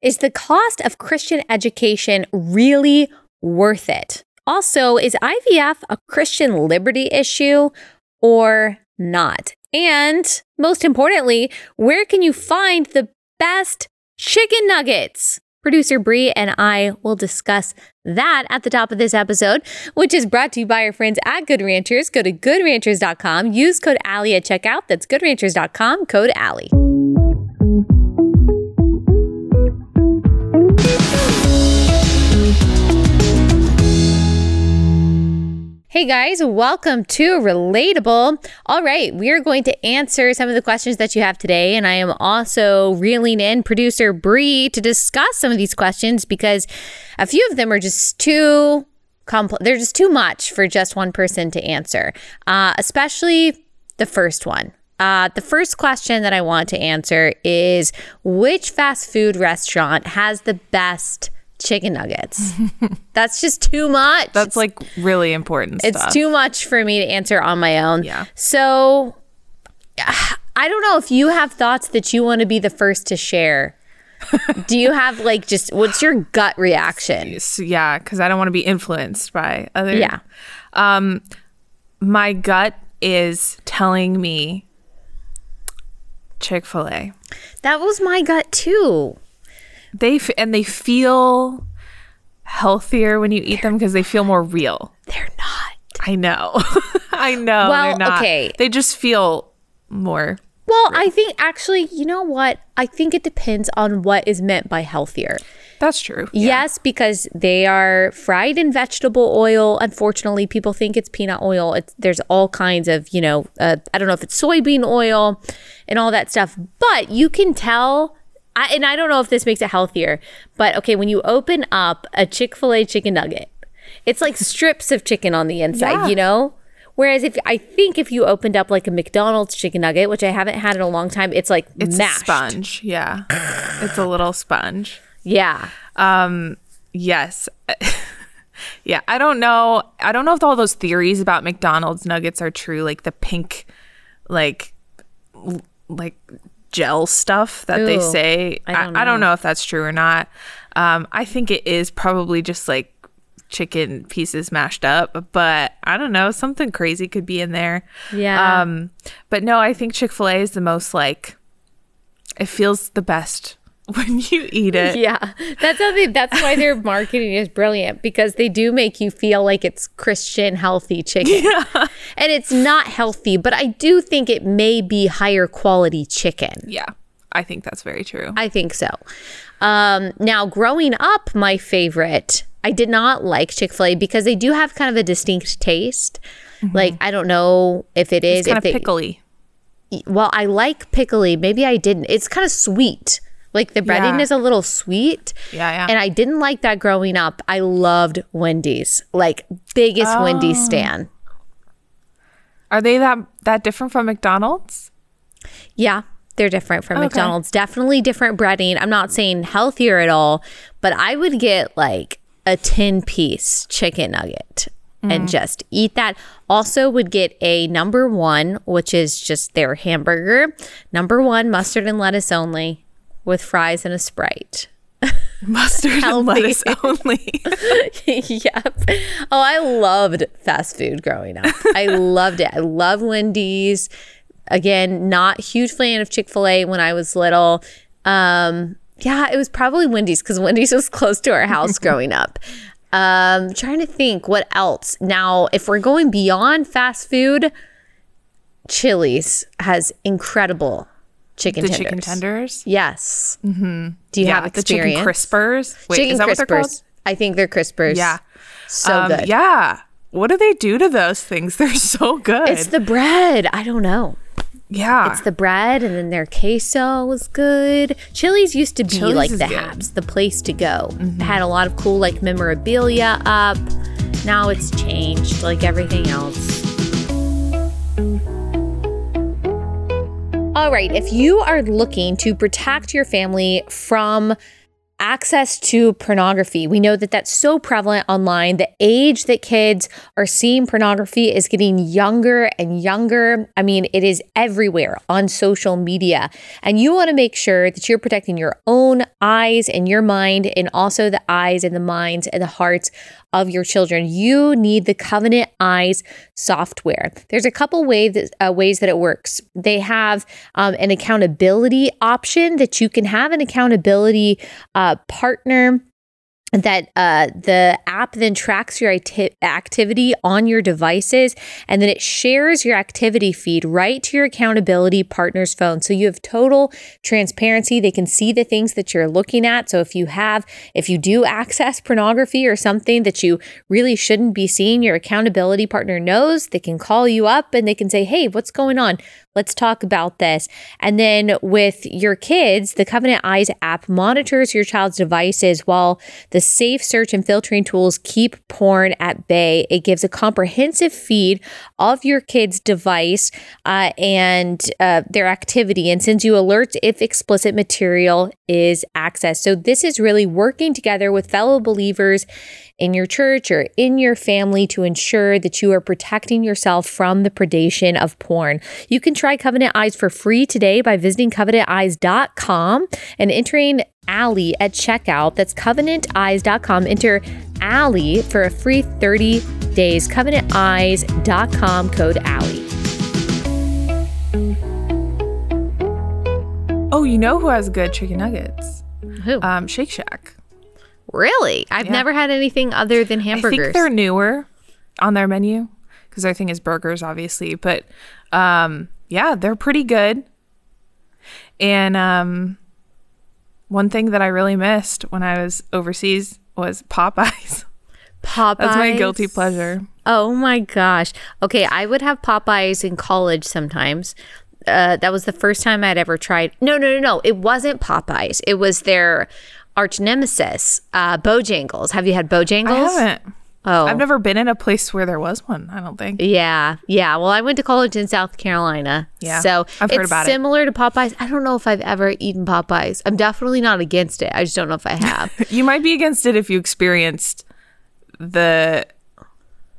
Is the cost of Christian education really worth it? Also, is IVF a Christian liberty issue or not? And most importantly, where can you find the best chicken nuggets? Producer Bree and I will discuss that at the top of this episode, which is brought to you by our friends at Good Ranchers. Go to goodranchers.com, use code Allie at checkout. That's goodranchers.com, code Allie. Hey guys, welcome to Relatable. All right, we are going to answer some of the questions that you have today, and I am also reeling in producer Bree to discuss some of these questions because a few of them are just too complex. They're just too much for just one person to answer, uh, especially the first one. Uh, the first question that I want to answer is which fast food restaurant has the best chicken nuggets. That's just too much. That's like really important it's stuff. too much for me to answer on my own. Yeah. So I don't know if you have thoughts that you want to be the first to share. Do you have like just what's your gut reaction? Yeah, because I don't want to be influenced by other. Yeah. Um, my gut is telling me Chick Fil A. That was my gut too. They f- and they feel healthier when you eat them because they feel more real. They're not. I know. I know. Well, they're not. okay. They just feel more. Well, I think actually, you know what? I think it depends on what is meant by healthier. That's true. Yes, because they are fried in vegetable oil. Unfortunately, people think it's peanut oil. It's, there's all kinds of, you know, uh, I don't know if it's soybean oil and all that stuff, but you can tell. I, and I don't know if this makes it healthier, but okay, when you open up a Chick fil A chicken nugget, it's like strips of chicken on the inside, Yeah. you know? Whereas if I think if you opened up like a McDonald's chicken nugget, which I haven't had in a long time, it's like It's mashed. a sponge. Yeah. it's a little sponge. Yeah. Um, yes. yeah, I don't know. I don't know if all those theories about McDonald's nuggets are true, like the pink, like, like gel stuff that they say. I I don't I, don't know. know if that's true or not. Um, I think it is probably just like chicken pieces mashed up, but I don't know. Something crazy could be in there. Yeah. Um, but no, I think Chick fil A is the most like, it feels the best when you eat it. Yeah, that's how they. That's why their marketing is brilliant because they do make you feel like it's Christian healthy chicken, Yeah. and it's not healthy. But I do think it may be higher quality chicken. Yeah, I think that's very true. I think so. Um, now, growing up, my favorite, I did not like Chick Fil A because they do have kind of a distinct taste. Like I don't know if it is it's kind if of they, pickly. well, I like pickly. Maybe I didn't. It's kind of sweet. Like the breading Yeah. is a little sweet. Yeah, yeah. And I didn't like that growing up. I loved Wendy's. Like biggest Oh. Wendy's stan. Are they that that different from McDonald's? Yeah, they're different from Okay. McDonald's. Definitely different breading. I'm not saying healthier at all, but I would get like a 10 piece chicken nugget Mm. and just eat that. Also, would get a number one, which is just their hamburger. Number one, mustard and lettuce only with fries and a Sprite. Mustard and lettuce only. yep. Oh, I loved fast food growing up. I loved it. I love Wendy's. Again, not huge fan of Chick Fil A when I was little. Um, yeah, it was probably Wendy's because Wendy's was close to our house growing up. Um, trying to think what else. Now, if we're going beyond fast food, Chili's has incredible chicken the tenders. chicken tenders. Yes. Mm-hmm. Do you yeah, have the chicken crispers. Wait, chicken is that what they're called? I think they're crispers. Yeah. So Um, good. Yeah. What do they do to those things? They're so good. It's the bread. I don't know. yeah. It's the bread, and then their queso was good. Chili's used to be Chili's like the good. Mm-hmm. Habs, the place to go. Had a lot of cool like memorabilia up. Now it's changed, like everything else. All right, if you are looking to protect your family from access to pornography. We know that that's so prevalent online. The age that kids are seeing pornography is getting younger and younger. I mean, it is everywhere on social media. And you want to make sure that you're protecting your own eyes and your mind, and also the eyes and the minds and the hearts of your children. You need the Covenant Eyes software. There's a couple ways uh, ways that it works. They have um, an accountability option that you can have an accountability uh, partner that uh, the app then tracks your acti- activity on your devices and then it shares your activity feed right to your accountability partner's phone. So you have total transparency. They can see the things that you're looking at. So if you have if you do access pornography or something that you really shouldn't be seeing your accountability partner knows. They can call you up and they can say hey what's going on Let's talk about this. And then with your kids, the Covenant Eyes app monitors your child's devices while the safe search and filtering tools keep porn at bay. It gives a comprehensive feed of your kid's device uh, and uh, their activity and sends you alerts if explicit material is accessed. So this is really working together with fellow believers in your church or in your family to ensure that you are protecting yourself from the predation of porn. You can try Covenant Eyes for free today by visiting covenanteyes.com and entering Allie at checkout. That's covenanteyes.com. Enter Allie for a free 30 days. Covenanteyes.com code Allie. Oh, you know who has good chicken nuggets? Who? Um, Shake Shack. Really? I've Yeah. never had anything other than hamburgers. I think they're newer on their menu because their thing is burgers, obviously. But um, yeah, they're pretty good. And um, one thing that I really missed when I was overseas was Popeyes. Popeyes. That's my guilty pleasure. Oh my gosh. Okay, I would have Popeyes in college sometimes. Uh, that was the first time I'd ever tried. No, no, no, no. It wasn't Popeyes. It was their arch nemesis, uh, Bojangles. Have you had Bojangles? I haven't. Oh, I've never been in a place where there was one. I don't think. Yeah, yeah. Well, I went to college in South Carolina. Yeah, so I've heard it's about it. similar to Popeyes. I don't know if I've ever eaten Popeyes. I'm definitely not against it. I just don't know if I have. You might be against it if you experienced the,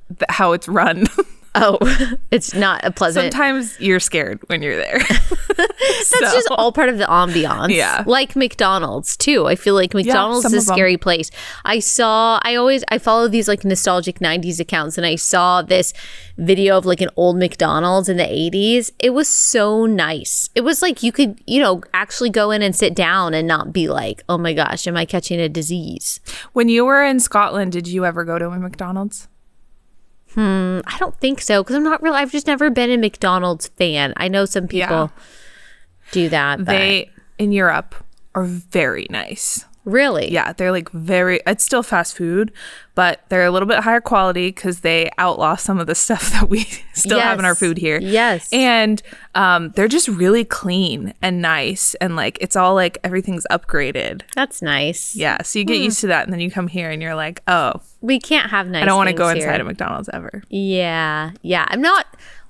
the how it's run. oh, it's not a pleasant. Sometimes you're scared when you're there. That's just all part of the ambiance. Yeah. Like McDonald's too. I feel like McDonald's some is a scary place. I saw I always I follow these like nostalgic 90s accounts and I saw this video of like an old McDonald's in the 80s. It was so nice. It was like you could, you know, actually go in and sit down and not be like, "Oh my gosh, am I catching a disease?" when you were in Scotland, did you ever go to a McDonald's? I don't think so because I'm not really I've just never been a McDonald's fan. I know some people Yeah. do that, but They in Europe are very nice. really? Yeah, they're like very. It's still fast food, but they're a little bit higher quality because they outlaw some of the stuff that we still have in our food here. Yes. and um, they're just really clean and nice, and like it's all like everything's upgraded. That's nice. Yeah, so you get used to that, and then you come here and you're like, oh, We can't have nice. I don't want to go inside here. a McDonald's ever. Yeah, yeah. I'm not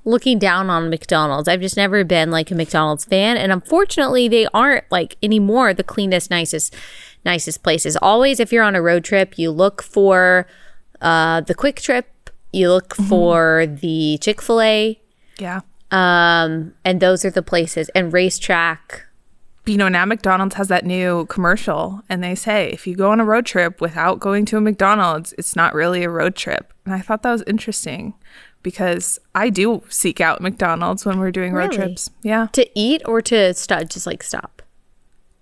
looking down on McDonald's. I've just never been like a McDonald's fan, and unfortunately, they aren't like anymore the cleanest, nicest, nicest places. Always, if you're on a road trip, you look for uh, the QuikTrip. You look Mm-hmm. for the Chick Fil A, Yeah. um, and those are the places. And RaceTrac. You know, now McDonald's has that new commercial, and they say if you go on a road trip without going to a McDonald's, it's not really a road trip. And I thought that was interesting because I do seek out McDonald's when we're doing road Really? trips. Yeah, To eat or to stop, just like stop.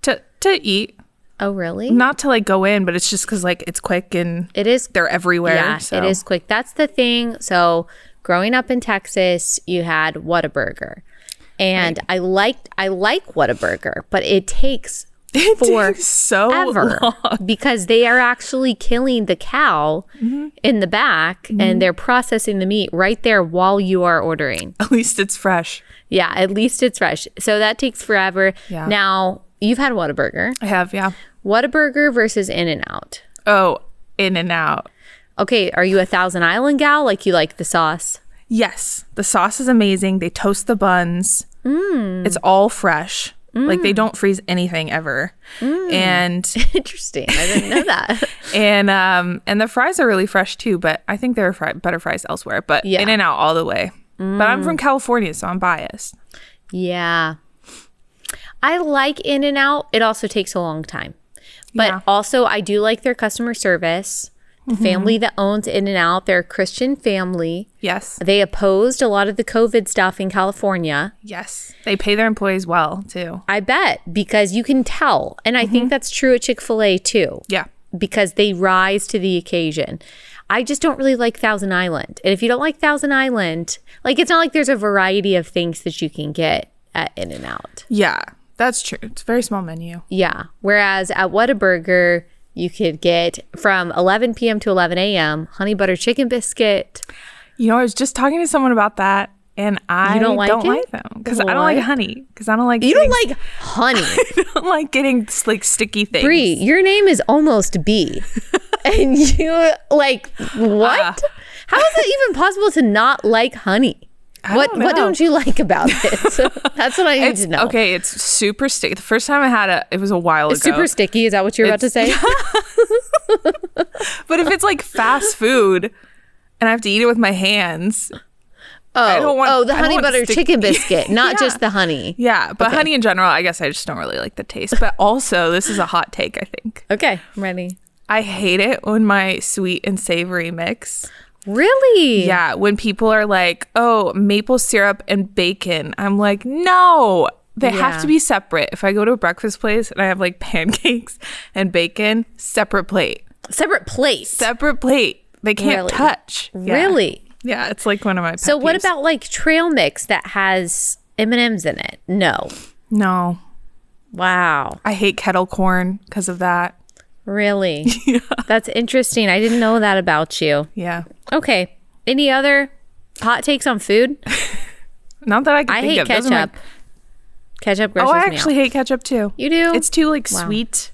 to to eat, Oh, really? not to like go in, but it's just because like it's quick and It is they're everywhere. Yeah, so. it is quick. That's the thing. So, growing up in Texas, you had Whataburger. And I liked I like Whataburger, but it takes It for so ever long. because they are actually killing the cow Mm-hmm. in the back and they're processing the meat right there while you are ordering. At least it's fresh. Yeah, at least it's fresh. So that takes forever. Yeah. Now, you've had Whataburger. I have, yeah. Whataburger versus In and Out. Oh, in and out. Okay, are you a Thousand Island gal? Like you like the sauce? Yes, the sauce is amazing. They toast the buns. Mm. It's all fresh. Like they don't freeze anything ever. And Interesting. I didn't know that. and um and the fries are really fresh too, but I think there are fri- better fries elsewhere, but Yeah. in and out all the way. But I'm from California, so I'm biased. yeah. I like In and Out. It also takes a long time. But Yeah. also, I do like their customer service. The family that owns In and Out, they're a Christian family. Yes. They opposed a lot of the COVID stuff in California. Yes. They pay their employees well too. I bet because you can tell. And I think mm-hmm. that's true at Chick fil A too, Yeah. because they rise to the occasion. I just don't really like Thousand Island. And if you don't like Thousand Island, like it's not like there's a variety of things that you can get at In and Out. Yeah. That's true. It's a very small menu. Yeah. Whereas at Whataburger, you could get from 11 p.m. to 11 a.m. honey butter chicken biscuit. You know, I was just talking to someone about that and I don't like it? them because I don't like honey because I don't like You don't like honey. I don't like getting like sticky things. Bree, your name is almost B. and you like what? Ah. How is it even possible to not like honey? I what don't what don't you like about it? That's what I need It's to know. okay. It's super sticky. The first time I had it, it was a while It's ago. super sticky. Is that what you're about to say? But if it's like fast food and I have to eat it with my hands, Oh, want- oh, the honey butter sticky- chicken biscuit, not Yeah. just the honey. yeah. But honey in general, I guess I just don't really like the taste. But also, this is a hot take. I think Okay, I'm ready. I hate it when my sweet and savory mix. Really? Yeah, when people are like, "Oh, maple syrup and bacon," I'm like, "No." They Yeah. have to be separate. If I go to a breakfast place and I have like pancakes and bacon, separate plate. Separate plate. Separate plate. They can't Really? touch. Yeah. Really? Yeah, it's like one of my pet So what peeves. about like trail mix that has M&Ms in it? No. No. Wow. I hate kettle corn because of that. Really? That's interesting. I didn't know that about you. Yeah. Okay. Any other hot takes on food? Not that I can I think hate of. Those are my- ketchup. Ketchup grosses Oh, I me actually out. hate ketchup too. You do? It's too like Wow. sweet.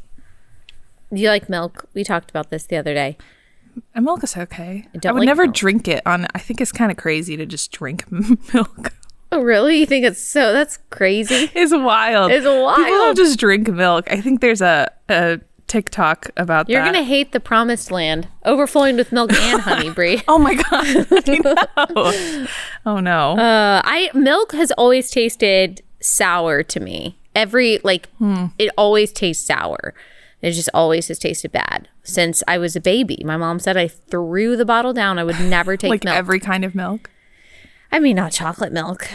Do you like milk? We talked about this the other day. And milk is okay. I, don't would like never milk. drink it on I think it's kind of crazy to just drink milk. Oh, really? You think it's so? That's crazy. It's wild. It's People wild. don't just drink milk. I think there's a, a TikTok about that. You're gonna hate the promised land, overflowing with milk and honey, Bree. Oh my god. Oh no. Uh, I milk has always tasted sour to me. Every like, Hmm. it always tastes sour. It just always has tasted bad since I was a baby. My mom said I threw the bottle down. I would never take like milk. every kind of milk. I mean, not chocolate milk.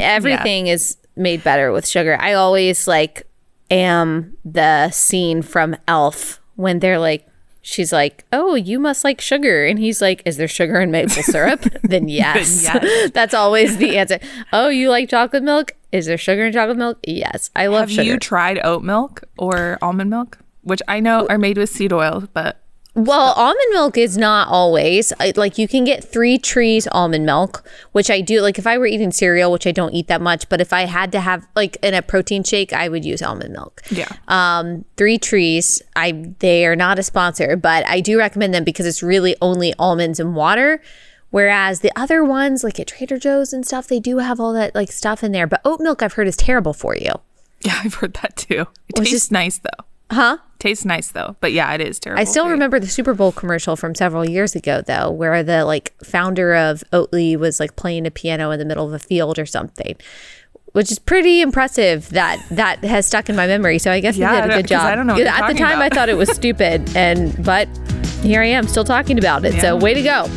Everything is made better with sugar. I always like am the scene from Elf when they're like, she's like, "Oh, you must like sugar," and he's like, "Is there sugar in maple syrup?" then yes, yes. that's always the answer. Oh, you like chocolate milk? Is there sugar in chocolate milk? Yes, I love Have sugar. you tried oat milk or almond milk? Which I know are made with seed oil, but Well, almond milk is not always like you can get three trees almond milk, which I do. Like if I were eating cereal, which I don't eat that much, but if I had to have like in a protein shake, I would use almond milk. yeah. Um, three trees. I they are not a sponsor, but I do recommend them because it's really only almonds and water. Whereas the other ones, like at Trader Joe's and stuff, they do have all that like stuff in there. But oat milk, I've heard, is terrible for you. Yeah, I've heard that too. It tastes just- nice though. Huh? Tastes nice though. But yeah, it is terrible. I still remember the Super Bowl commercial from several years ago, though, where the like founder of Oatly was like playing a piano in the middle of a field or something, which is pretty impressive. That that has stuck in my memory. So I guess Yeah, I did a good job. I don't know At the time, I thought it was stupid, and but here I am still talking about it. So way to go.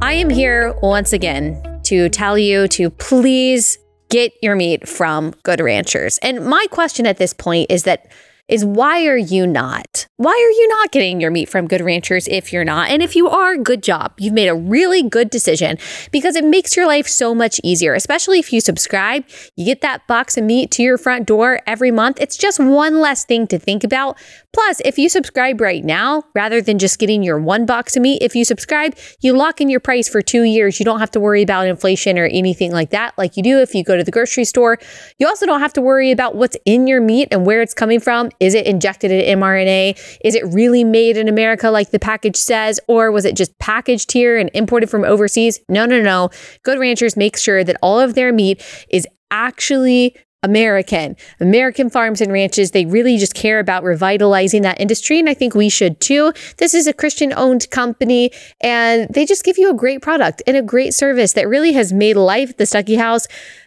I am here once again to tell you to please get your meat from Good Ranchers. And my question at this point is that is why are you not? Why are you not getting your meat from Good Ranchers if you're not? And if you are, good job. You've made a really good decision because it makes your life so much easier, especially if you subscribe. You get that box of meat to your front door every month. It's just one less thing to think about. Plus, if you subscribe right now, rather than just getting your one box of meat, if you subscribe, you lock in your price for two years. You don't have to worry about inflation or anything like that, like you do if you go to the grocery store. You also don't have to worry about what's in your meat and where it's coming from. Is it injected in mRNA? Is it really made in America like the package says? Or was it just packaged here and imported from overseas? No, no, no. Good Ranchers make sure that all of their meat is actually American, American farms and ranches. They really just care about revitalizing that industry. And I think we should too. This is a Christian owned company and they just give you a great product and a great service that really has made life at the Stuckey House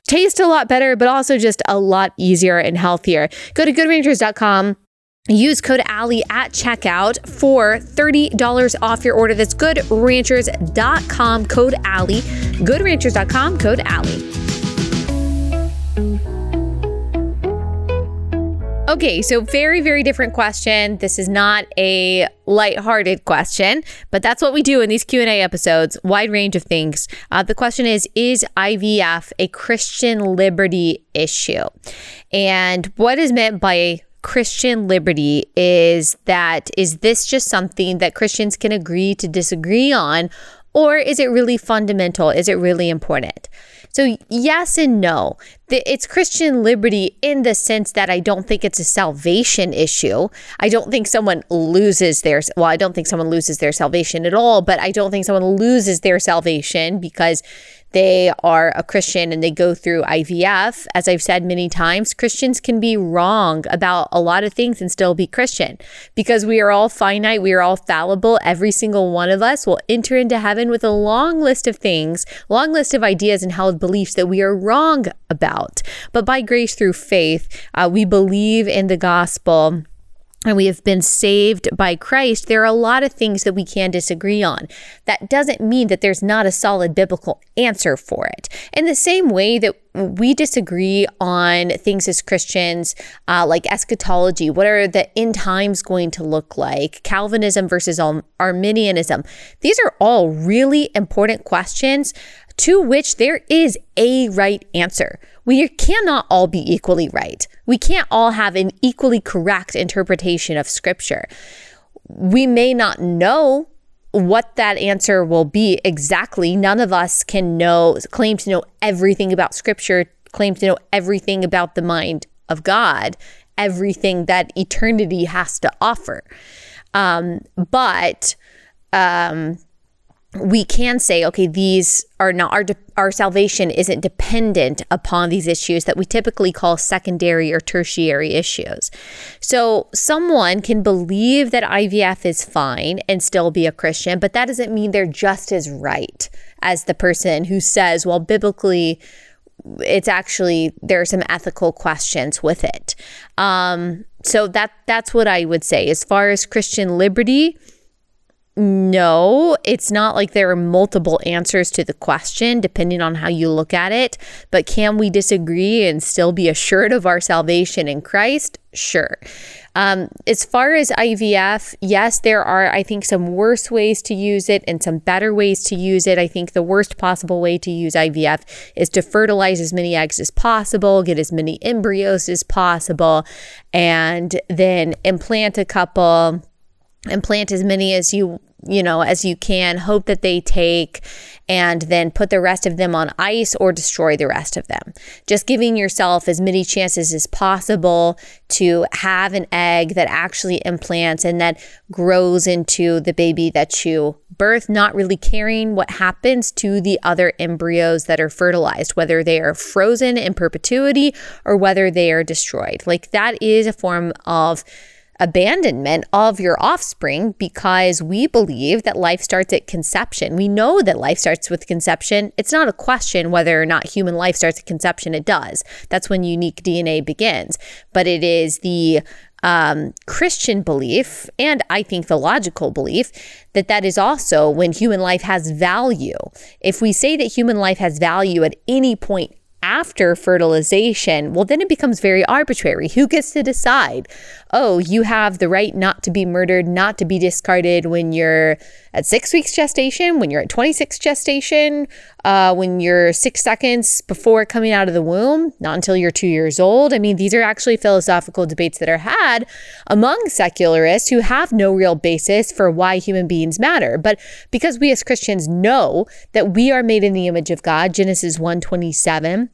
taste a lot better, but also just a lot easier and healthier. Go to goodranchers.com. Use code Allie at checkout for $30 off your order. That's goodranchers.com, code Allie. Goodranchers.com, code Allie. Okay, so very, very different question. This is not a light-hearted question, but that's what we do in these Q&A episodes, wide range of things. Uh, the question is, is IVF a Christian liberty issue? And what is meant by Christian liberty is that is this just something that Christians can agree to disagree on or is it really fundamental? Is it really important? So, yes and no. It's Christian liberty in the sense that I don't think it's a salvation issue. I don't think someone loses their, well, I don't think someone loses their salvation at all, but I don't think someone loses their salvation because they are a Christian and they go through IVF, as I've said many times, Christians can be wrong about a lot of things and still be Christian because we are all finite, we are all fallible. Every single one of us will enter into heaven with a long list of things, long list of ideas and held beliefs that we are wrong about. But by grace through faith, uh, we believe in the gospel and we have been saved by Christ, there are a lot of things that we can disagree on. That doesn't mean that there's not a solid biblical answer for it. In the same way that we disagree on things as Christians, uh, like eschatology, what are the end times going to look like, Calvinism versus Arminianism. These are all really important questions to which there is a right answer. We cannot all be equally right. We can't all have an equally correct interpretation of scripture. We may not know what that answer will be exactly. None of us can know, claim to know everything about scripture, claim to know everything about the mind of God, everything that eternity has to offer. Um, but um, we can say, okay, these are not our our salvation isn't dependent upon these issues that we typically call secondary or tertiary issues. So someone can believe that IVF is fine and still be a Christian, but that doesn't mean they're just as right as the person who says, well, biblically, it's actually there are some ethical questions with it. Um, so that that's what I would say as far as Christian liberty no, it's not like there are multiple answers to the question, depending on how you look at it. But can we disagree and still be assured of our salvation in Christ? Sure. Um, as far as IVF, yes, there are, I think, some worse ways to use it and some better ways to use it. I think the worst possible way to use IVF is to fertilize as many eggs as possible, get as many embryos as possible, and then implant a couple implant as many as you you know, as you can, hope that they take, and then put the rest of them on ice or destroy the rest of them. Just giving yourself as many chances as possible to have an egg that actually implants and that grows into the baby that you birth, not really caring what happens to the other embryos that are fertilized, whether they are frozen in perpetuity or whether they are destroyed. Like that is a form of abandonment of your offspring because we believe that life starts at conception. We know that life starts with conception. It's not a question whether or not human life starts at conception. It does. That's when unique DNA begins. But it is the um, Christian belief, and I think the logical belief, that that is also when human life has value. If we say that human life has value at any point after fertilization, well, then it becomes very arbitrary. Who gets to decide? Oh, you have the right not to be murdered, not to be discarded when you're at six weeks gestation, when you're at 26 gestation, uh, when you're six seconds before coming out of the womb, not until you're two years old. I mean, these are actually philosophical debates that are had among secularists who have no real basis for why human beings matter. But because we as Christians know that we are made in the image of God, Genesis 1 27,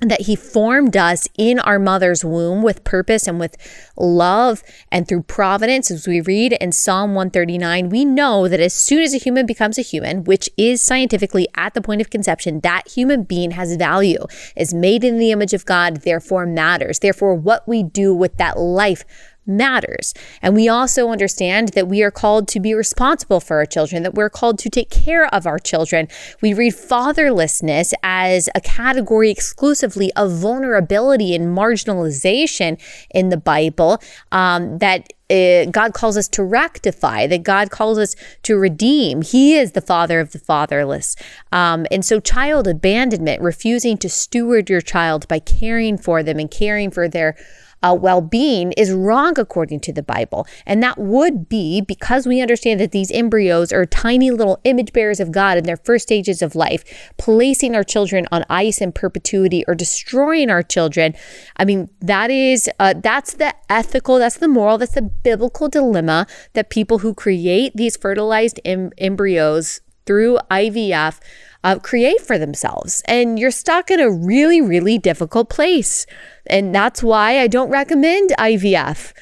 that he formed us in our mother's womb with purpose and with love and through providence as we read in Psalm 139 we know that as soon as a human becomes a human which is scientifically at the point of conception that human being has value is made in the image of God therefore matters. Therefore what we do with that life matters. And we also understand that we are called to be responsible for our children, that we're called to take care of our children. We read fatherlessness as a category exclusively of vulnerability and marginalization in the Bible um, that uh, God calls us to rectify, that God calls us to redeem. He is the father of the fatherless. Um, and so, child abandonment, refusing to steward your child by caring for them and caring for their uh, well being is wrong according to the Bible. And that would be because we understand that these embryos are tiny little image bearers of God in their first stages of life, placing our children on ice in perpetuity or destroying our children. I mean, that is, uh, that's the ethical, that's the moral, that's the biblical dilemma that people who create these fertilized em- embryos through IVF uh, create for themselves. And you're stuck in a really, really difficult place. And that's why I don't recommend IVF.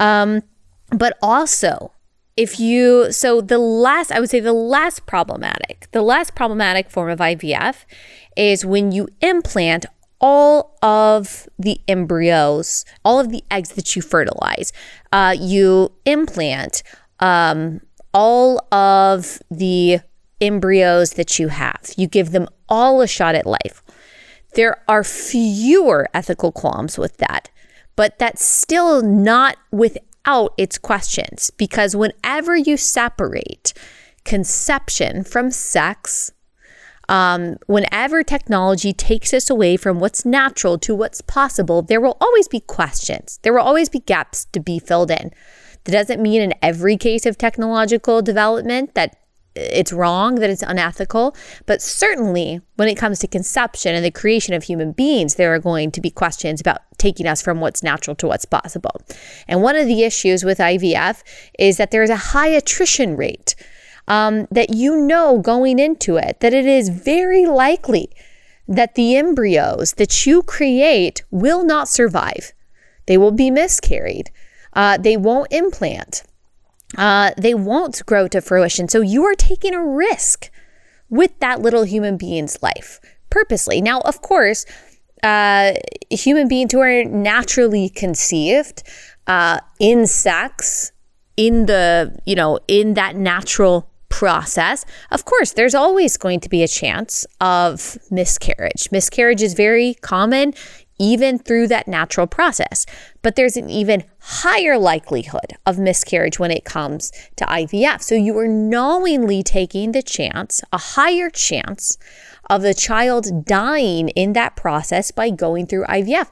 Um, but also, if you, so the last, I would say the last problematic, the last problematic form of IVF is when you implant all of the embryos, all of the eggs that you fertilize. Uh, you implant um, all of the embryos that you have. You give them all a shot at life. There are fewer ethical qualms with that, but that's still not without its questions because whenever you separate conception from sex, um, whenever technology takes us away from what's natural to what's possible, there will always be questions. There will always be gaps to be filled in. That doesn't mean in every case of technological development that it's wrong, that it's unethical. But certainly, when it comes to conception and the creation of human beings, there are going to be questions about taking us from what's natural to what's possible. And one of the issues with IVF is that there is a high attrition rate. Um, that you know going into it that it is very likely that the embryos that you create will not survive. They will be miscarried. Uh, they won't implant uh, they won't grow to fruition. So you are taking a risk with that little human being's life purposely. Now, of course, uh, human beings who are naturally conceived uh, in sex, in the, you know, in that natural process, of course, there's always going to be a chance of miscarriage. Miscarriage is very common even through that natural process. But there's an even higher likelihood of miscarriage when it comes to IVF. So you are knowingly taking the chance, a higher chance, of the child dying in that process by going through IVF.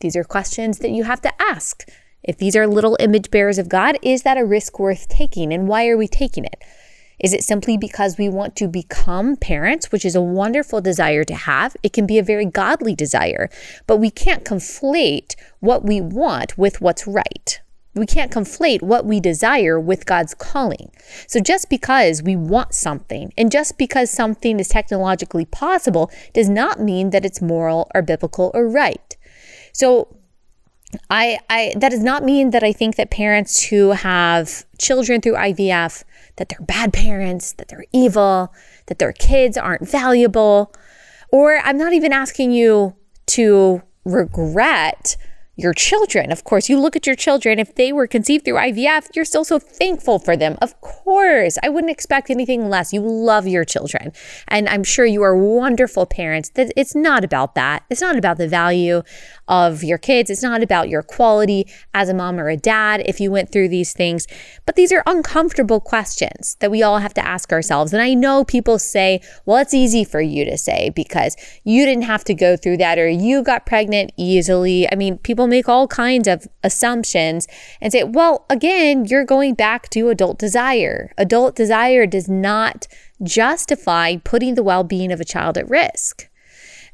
These are questions that you have to ask. If these are little image bearers of God, is that a risk worth taking? And why are we taking it? Is it simply because we want to become parents, which is a wonderful desire to have? It can be a very godly desire, but we can't conflate what we want with what's right. We can't conflate what we desire with God's calling. So just because we want something and just because something is technologically possible does not mean that it's moral or biblical or right. So I, I that does not mean that I think that parents who have children through IVF that they're bad parents, that they're evil, that their kids aren't valuable. Or I'm not even asking you to regret your children. Of course, you look at your children, if they were conceived through IVF, you're still so thankful for them. Of course, I wouldn't expect anything less. You love your children. And I'm sure you are wonderful parents. It's not about that. It's not about the value of your kids. It's not about your quality as a mom or a dad if you went through these things. But these are uncomfortable questions that we all have to ask ourselves. And I know people say, well, it's easy for you to say because you didn't have to go through that or you got pregnant easily. I mean, people make all kinds of assumptions and say, well, again, you're going back to adult desire. Adult desire does not justify putting the well being of a child at risk.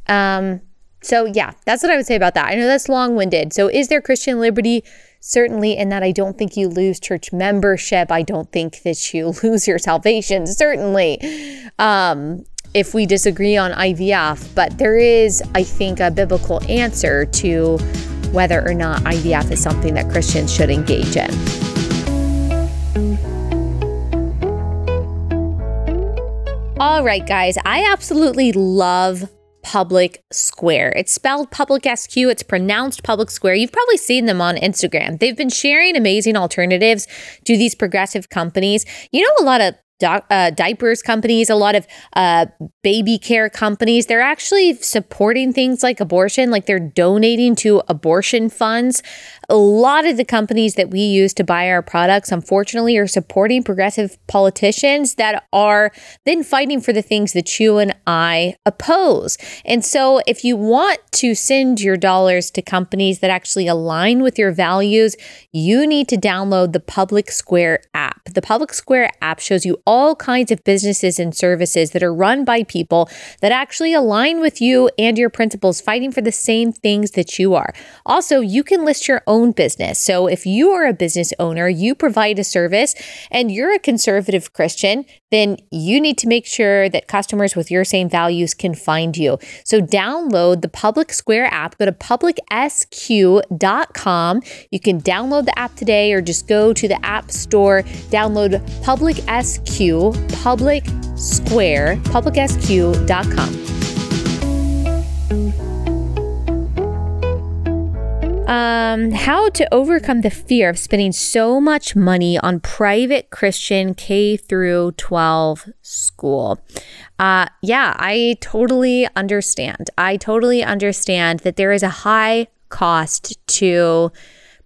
Um, so, yeah, that's what I would say about that. I know that's long winded. So, is there Christian liberty? Certainly, in that I don't think you lose church membership. I don't think that you lose your salvation. Certainly. Um, if we disagree on IVF, but there is, I think, a biblical answer to whether or not IVF is something that Christians should engage in. All right, guys, I absolutely love Public Square. It's spelled Public SQ, it's pronounced Public Square. You've probably seen them on Instagram. They've been sharing amazing alternatives to these progressive companies. You know, a lot of uh, diapers companies, a lot of uh, baby care companies, they're actually supporting things like abortion, like they're donating to abortion funds a lot of the companies that we use to buy our products, unfortunately, are supporting progressive politicians that are then fighting for the things that you and I oppose. And so, if you want to send your dollars to companies that actually align with your values, you need to download the Public Square app. The Public Square app shows you all kinds of businesses and services that are run by people that actually align with you and your principles, fighting for the same things that you are. Also, you can list your own business. So if you are a business owner, you provide a service and you're a conservative Christian, then you need to make sure that customers with your same values can find you. So download the Public Square app, go to publicsq.com. You can download the app today or just go to the App Store, download Public SQ, Public Square, publicsq.com. Um, how to overcome the fear of spending so much money on private Christian K through 12 school. Uh, yeah, I totally understand. I totally understand that there is a high cost to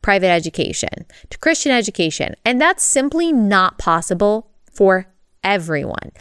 private education, to Christian education, and that's simply not possible for everyone.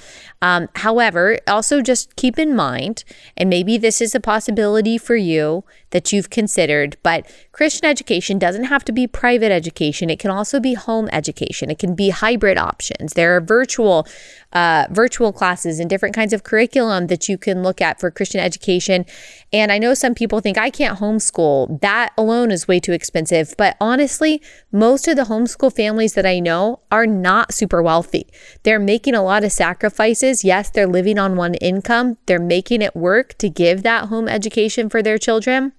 Um, however, also just keep in mind, and maybe this is a possibility for you that you've considered, but Christian education doesn't have to be private education. It can also be home education. It can be hybrid options. There are virtual uh, virtual classes and different kinds of curriculum that you can look at for Christian education. And I know some people think I can't homeschool. That alone is way too expensive. But honestly, most of the homeschool families that I know are not super wealthy. They're making a lot of sacrifices. Yes, they're living on one income. They're making it work to give that home education for their children.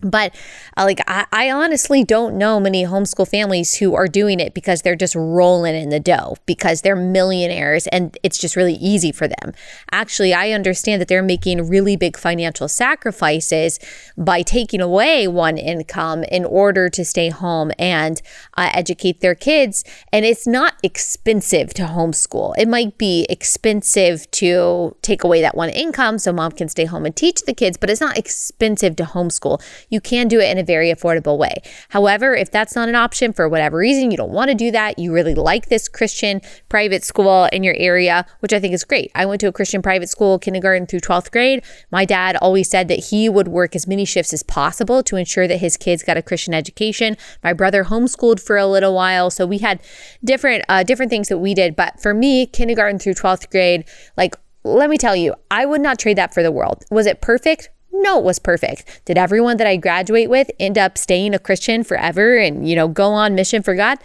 But uh, like, I, I, honestly don't know many homeschool families who are doing it because they're just rolling in the dough because they're millionaires and it's just really easy for them. Actually, I understand that they're making really big financial sacrifices by taking away one income in order to stay home and uh, educate their kids. And it's not expensive to homeschool. It might be expensive to take away that one income so mom can stay home and teach the kids, but it's not expensive to homeschool you can do it in a very affordable way. However, if that's not an option for whatever reason, you don't want to do that, you really like this Christian private school in your area, which I think is great. I went to a Christian private school, kindergarten through 12th grade. My dad always said that he would work as many shifts as possible to ensure that his kids got a Christian education. My brother homeschooled for a little while, so we had different uh, different things that we did. But for me, kindergarten through 12th grade, like let me tell you, I would not trade that for the world. Was it perfect? No, it was perfect. Did everyone that I graduate with end up staying a Christian forever and, you know, go on mission for God?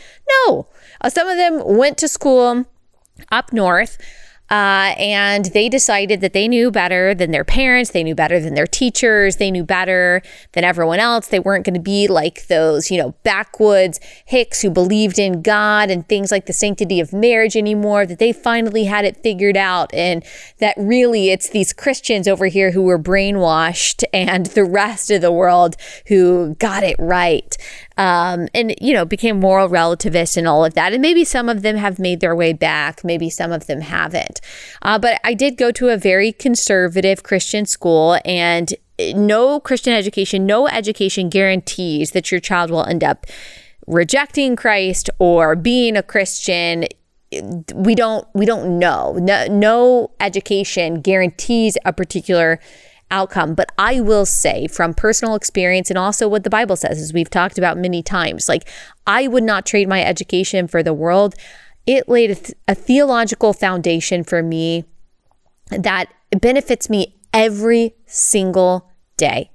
No. Uh, some of them went to school up north uh, and they decided that they knew better than their parents. They knew better than their teachers. They knew better than everyone else. They weren't going to be like those, you know, backwoods hicks who believed in God and things like the sanctity of marriage anymore, that they finally had it figured out. And that really it's these Christians over here who were brainwashed and the rest of the world who got it right um, and you know became moral relativists and all of that. And maybe some of them have made their way back, maybe some of them haven't. Uh, but I did go to a very conservative Christian school, and no Christian education, no education guarantees that your child will end up rejecting Christ or being a Christian we don't we don't know no, no education guarantees a particular outcome. But I will say from personal experience and also what the Bible says, as we've talked about many times, like I would not trade my education for the world. It laid a, th- a theological foundation for me that benefits me every single day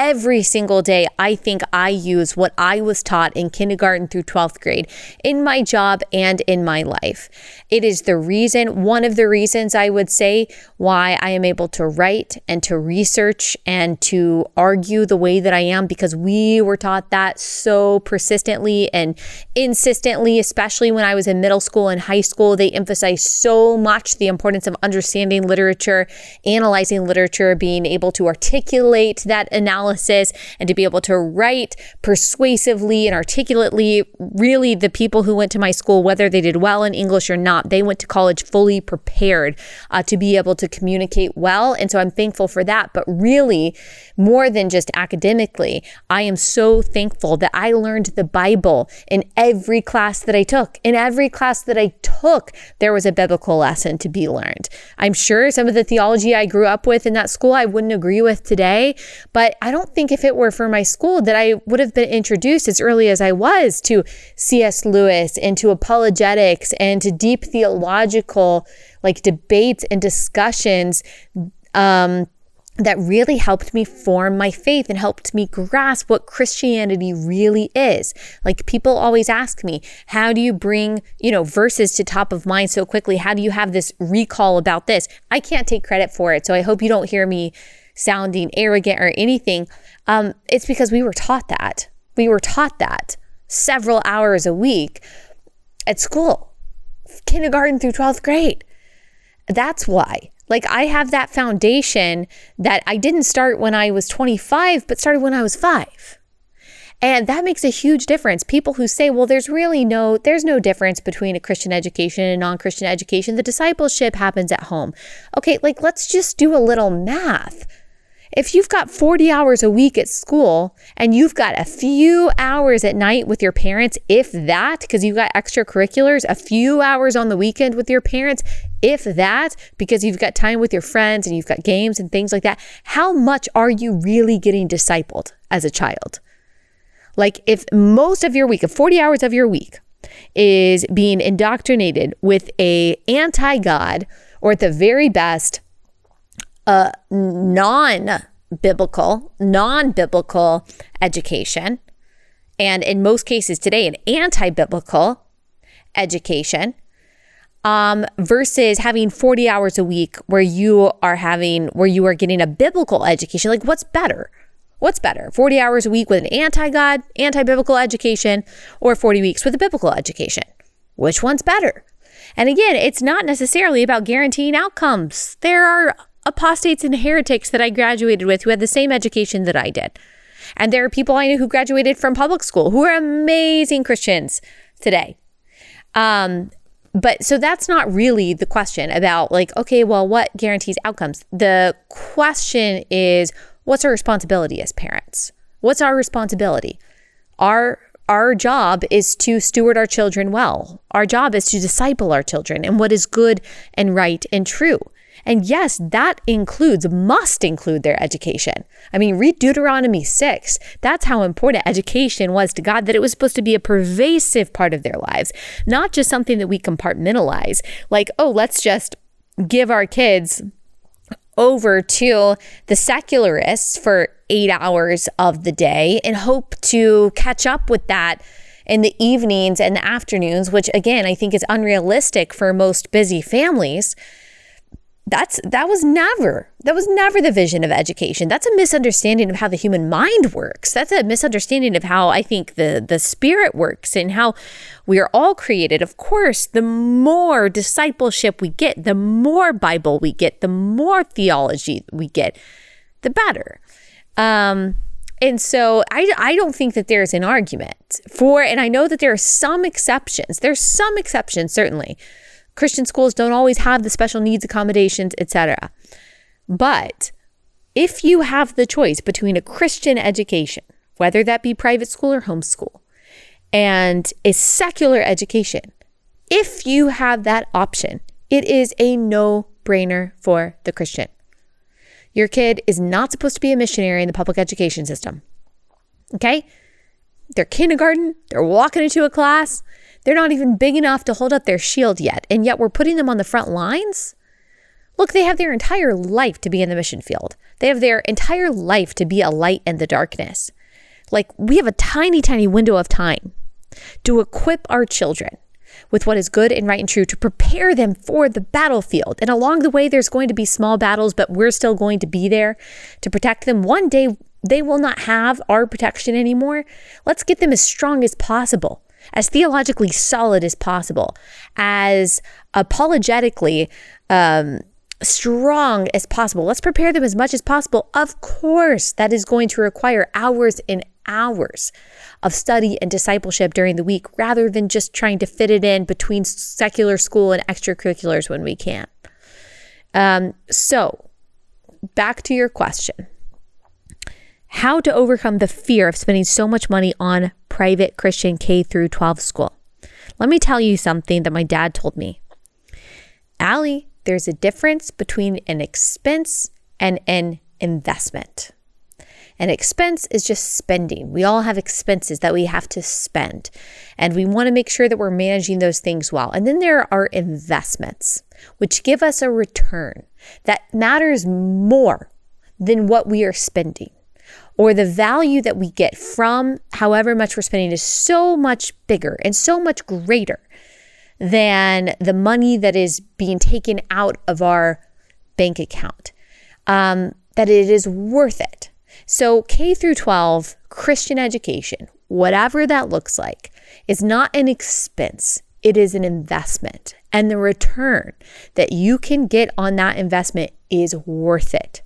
every single day, I think I use what I was taught in kindergarten through 12th grade in my job and in my life. It is the reason, one of the reasons I would say why I am able to write and to research and to argue the way that I am because we were taught that so persistently and insistently, especially when I was in middle school and high school. They emphasized so much the importance of understanding literature, analyzing literature, being able to articulate that analysis and to be able to write persuasively and articulately. Really, the people who went to my school, whether they did well in English or not, they went to college fully prepared uh, to be able to communicate well. And so I'm thankful for that. But really, more than just academically, I am so thankful that I learned the Bible in every class that I took. In every class that I took, there was a biblical lesson to be learned. I'm sure some of the theology I grew up with in that school I wouldn't agree with today, but I don't think if it were for my school that I would have been introduced as early as I was to C.S. Lewis and to apologetics and to deep theological like debates and discussions um, that really helped me form my faith and helped me grasp what Christianity really is. Like people always ask me, how do you bring, you know, verses to top of mind so quickly? How do you have this recall about this? I can't take credit for it. So I hope you don't hear me sounding arrogant or anything. Um, it's because we were taught that. We were taught that several hours a week at school, kindergarten through 12th grade. That's why. Like I have that foundation that I didn't start when I was 25, but started when I was five. And that makes a huge difference. People who say, well, there's really no, there's no difference between a Christian education and non-Christian education. The discipleship happens at home. Okay, like let's just do a little math. If you've got 40 hours a week at school and you've got a few hours at night with your parents, if that, because you've got extracurriculars, a few hours on the weekend with your parents, if that, because you've got time with your friends and you've got games and things like that, how much are you really getting discipled as a child? Like if most of your week, if 40 hours of your week is being indoctrinated with a anti-God or at the very best, a non biblical, non biblical education, and in most cases today, an anti biblical education, um, versus having 40 hours a week where you are having, where you are getting a biblical education. Like, what's better? What's better, 40 hours a week with an anti God, anti biblical education, or 40 weeks with a biblical education? Which one's better? And again, it's not necessarily about guaranteeing outcomes. There are apostates and heretics that I graduated with who had the same education that I did. And there are people I know who graduated from public school who are amazing Christians today. Um, but so that's not really the question about like, okay, well, what guarantees outcomes? The question is, what's our responsibility as parents? What's our responsibility? Our our job is to steward our children well. Our job is to disciple our children and what is good and right and true. And yes, that includes, must include their education. I mean, read Deuteronomy 6. That's how important education was to God, that it was supposed to be a pervasive part of their lives, not just something that we compartmentalize. Like, oh, let's just give our kids over to the secularists for eight hours of the day and hope to catch up with that in the evenings and the afternoons, which again, I think is unrealistic for most busy families that's that was never that was never the vision of education. That's a misunderstanding of how the human mind works. That's a misunderstanding of how i think the the spirit works and how we are all created. Of course the more discipleship we get the more bible we get the more theology we get the better. Um and so I, I don't think that there's an argument for, and I know that there are some exceptions. There's some exceptions, certainly, Christian schools don't always have the special needs accommodations, etc. But if you have the choice between a Christian education, whether that be private school or homeschool, and a secular education, if you have that option, it is a no brainer for the Christian. Your kid is not supposed to be a missionary in the public education system. Okay? They're kindergarten, they're walking into a class, they're not even big enough to hold up their shield yet, and yet we're putting them on the front lines? Look, they have their entire life to be in the mission field. They have their entire life to be a light in the darkness. Like we have a tiny, tiny window of time to equip our children with what is good and right and true to prepare them for the battlefield. And along the way, there's going to be small battles, but we're still going to be there to protect them. One day, they will not have our protection anymore. Let's get them as strong as possible, as theologically solid as possible, as apologetically um, strong as possible. Let's prepare them as much as possible. Of course, that is going to require hours and hours of study and discipleship during the week rather than just trying to fit it in between secular school and extracurriculars when we can. Um, so, back to your question how to overcome the fear of spending so much money on private Christian K through 12 school. Let me tell you something that my dad told me. Allie, there's a difference between an expense and an investment. An expense is just spending. We all have expenses that we have to spend, and we want to make sure that we're managing those things well. And then there are investments, which give us a return that matters more than what we are spending or the value that we get from however much we're spending is so much bigger and so much greater than the money that is being taken out of our bank account, um, that it is worth it so, K through 12 Christian education, whatever that looks like, is not an expense, it is an investment. And the return that you can get on that investment is worth it.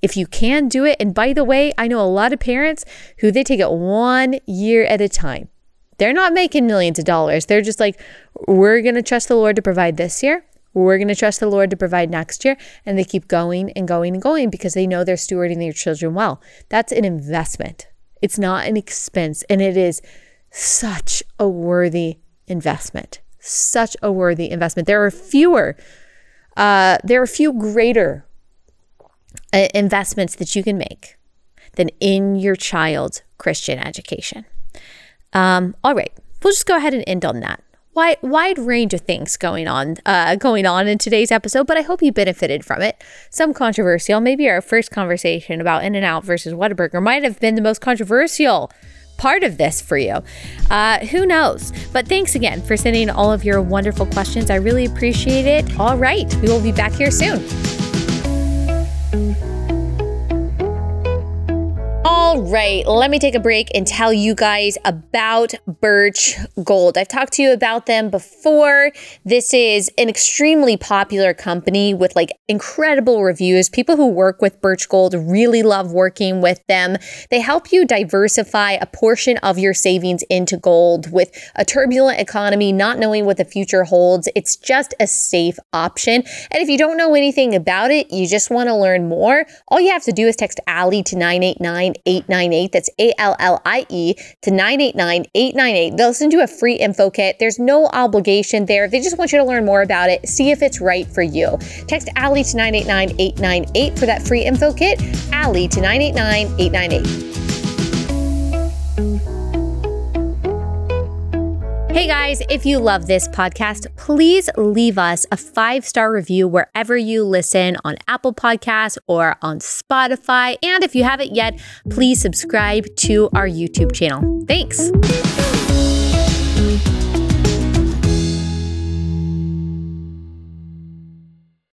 If you can do it, and by the way, I know a lot of parents who they take it one year at a time. They're not making millions of dollars. They're just like, we're going to trust the Lord to provide this year. We're going to trust the Lord to provide next year. And they keep going and going and going because they know they're stewarding their children well. That's an investment. It's not an expense. And it is such a worthy investment. Such a worthy investment. There are fewer, uh, there are few greater investments that you can make than in your child's Christian education. Um, all right, we'll just go ahead and end on that wide wide range of things going on uh, going on in today's episode, but I hope you benefited from it. Some controversial, maybe our first conversation about In-N-Out versus Whataburger might have been the most controversial part of this for you. Uh, who knows? But thanks again for sending all of your wonderful questions. I really appreciate it. All right, we will be back here soon. Right, let me take a break and tell you guys about Birch Gold. I've talked to you about them before. This is an extremely popular company with like incredible reviews. People who work with Birch Gold really love working with them. They help you diversify a portion of your savings into gold with a turbulent economy, not knowing what the future holds. It's just a safe option. And if you don't know anything about it, you just want to learn more, all you have to do is text Allie to 989 898. That's A L L I E to 989 898. They'll send you a free info kit. There's no obligation there. They just want you to learn more about it, see if it's right for you. Text Allie to 989 898 for that free info kit. Allie to 989 898. Hey guys, if you love this podcast, please leave us a five star review wherever you listen on Apple Podcasts or on Spotify. And if you haven't yet, please subscribe to our YouTube channel. Thanks.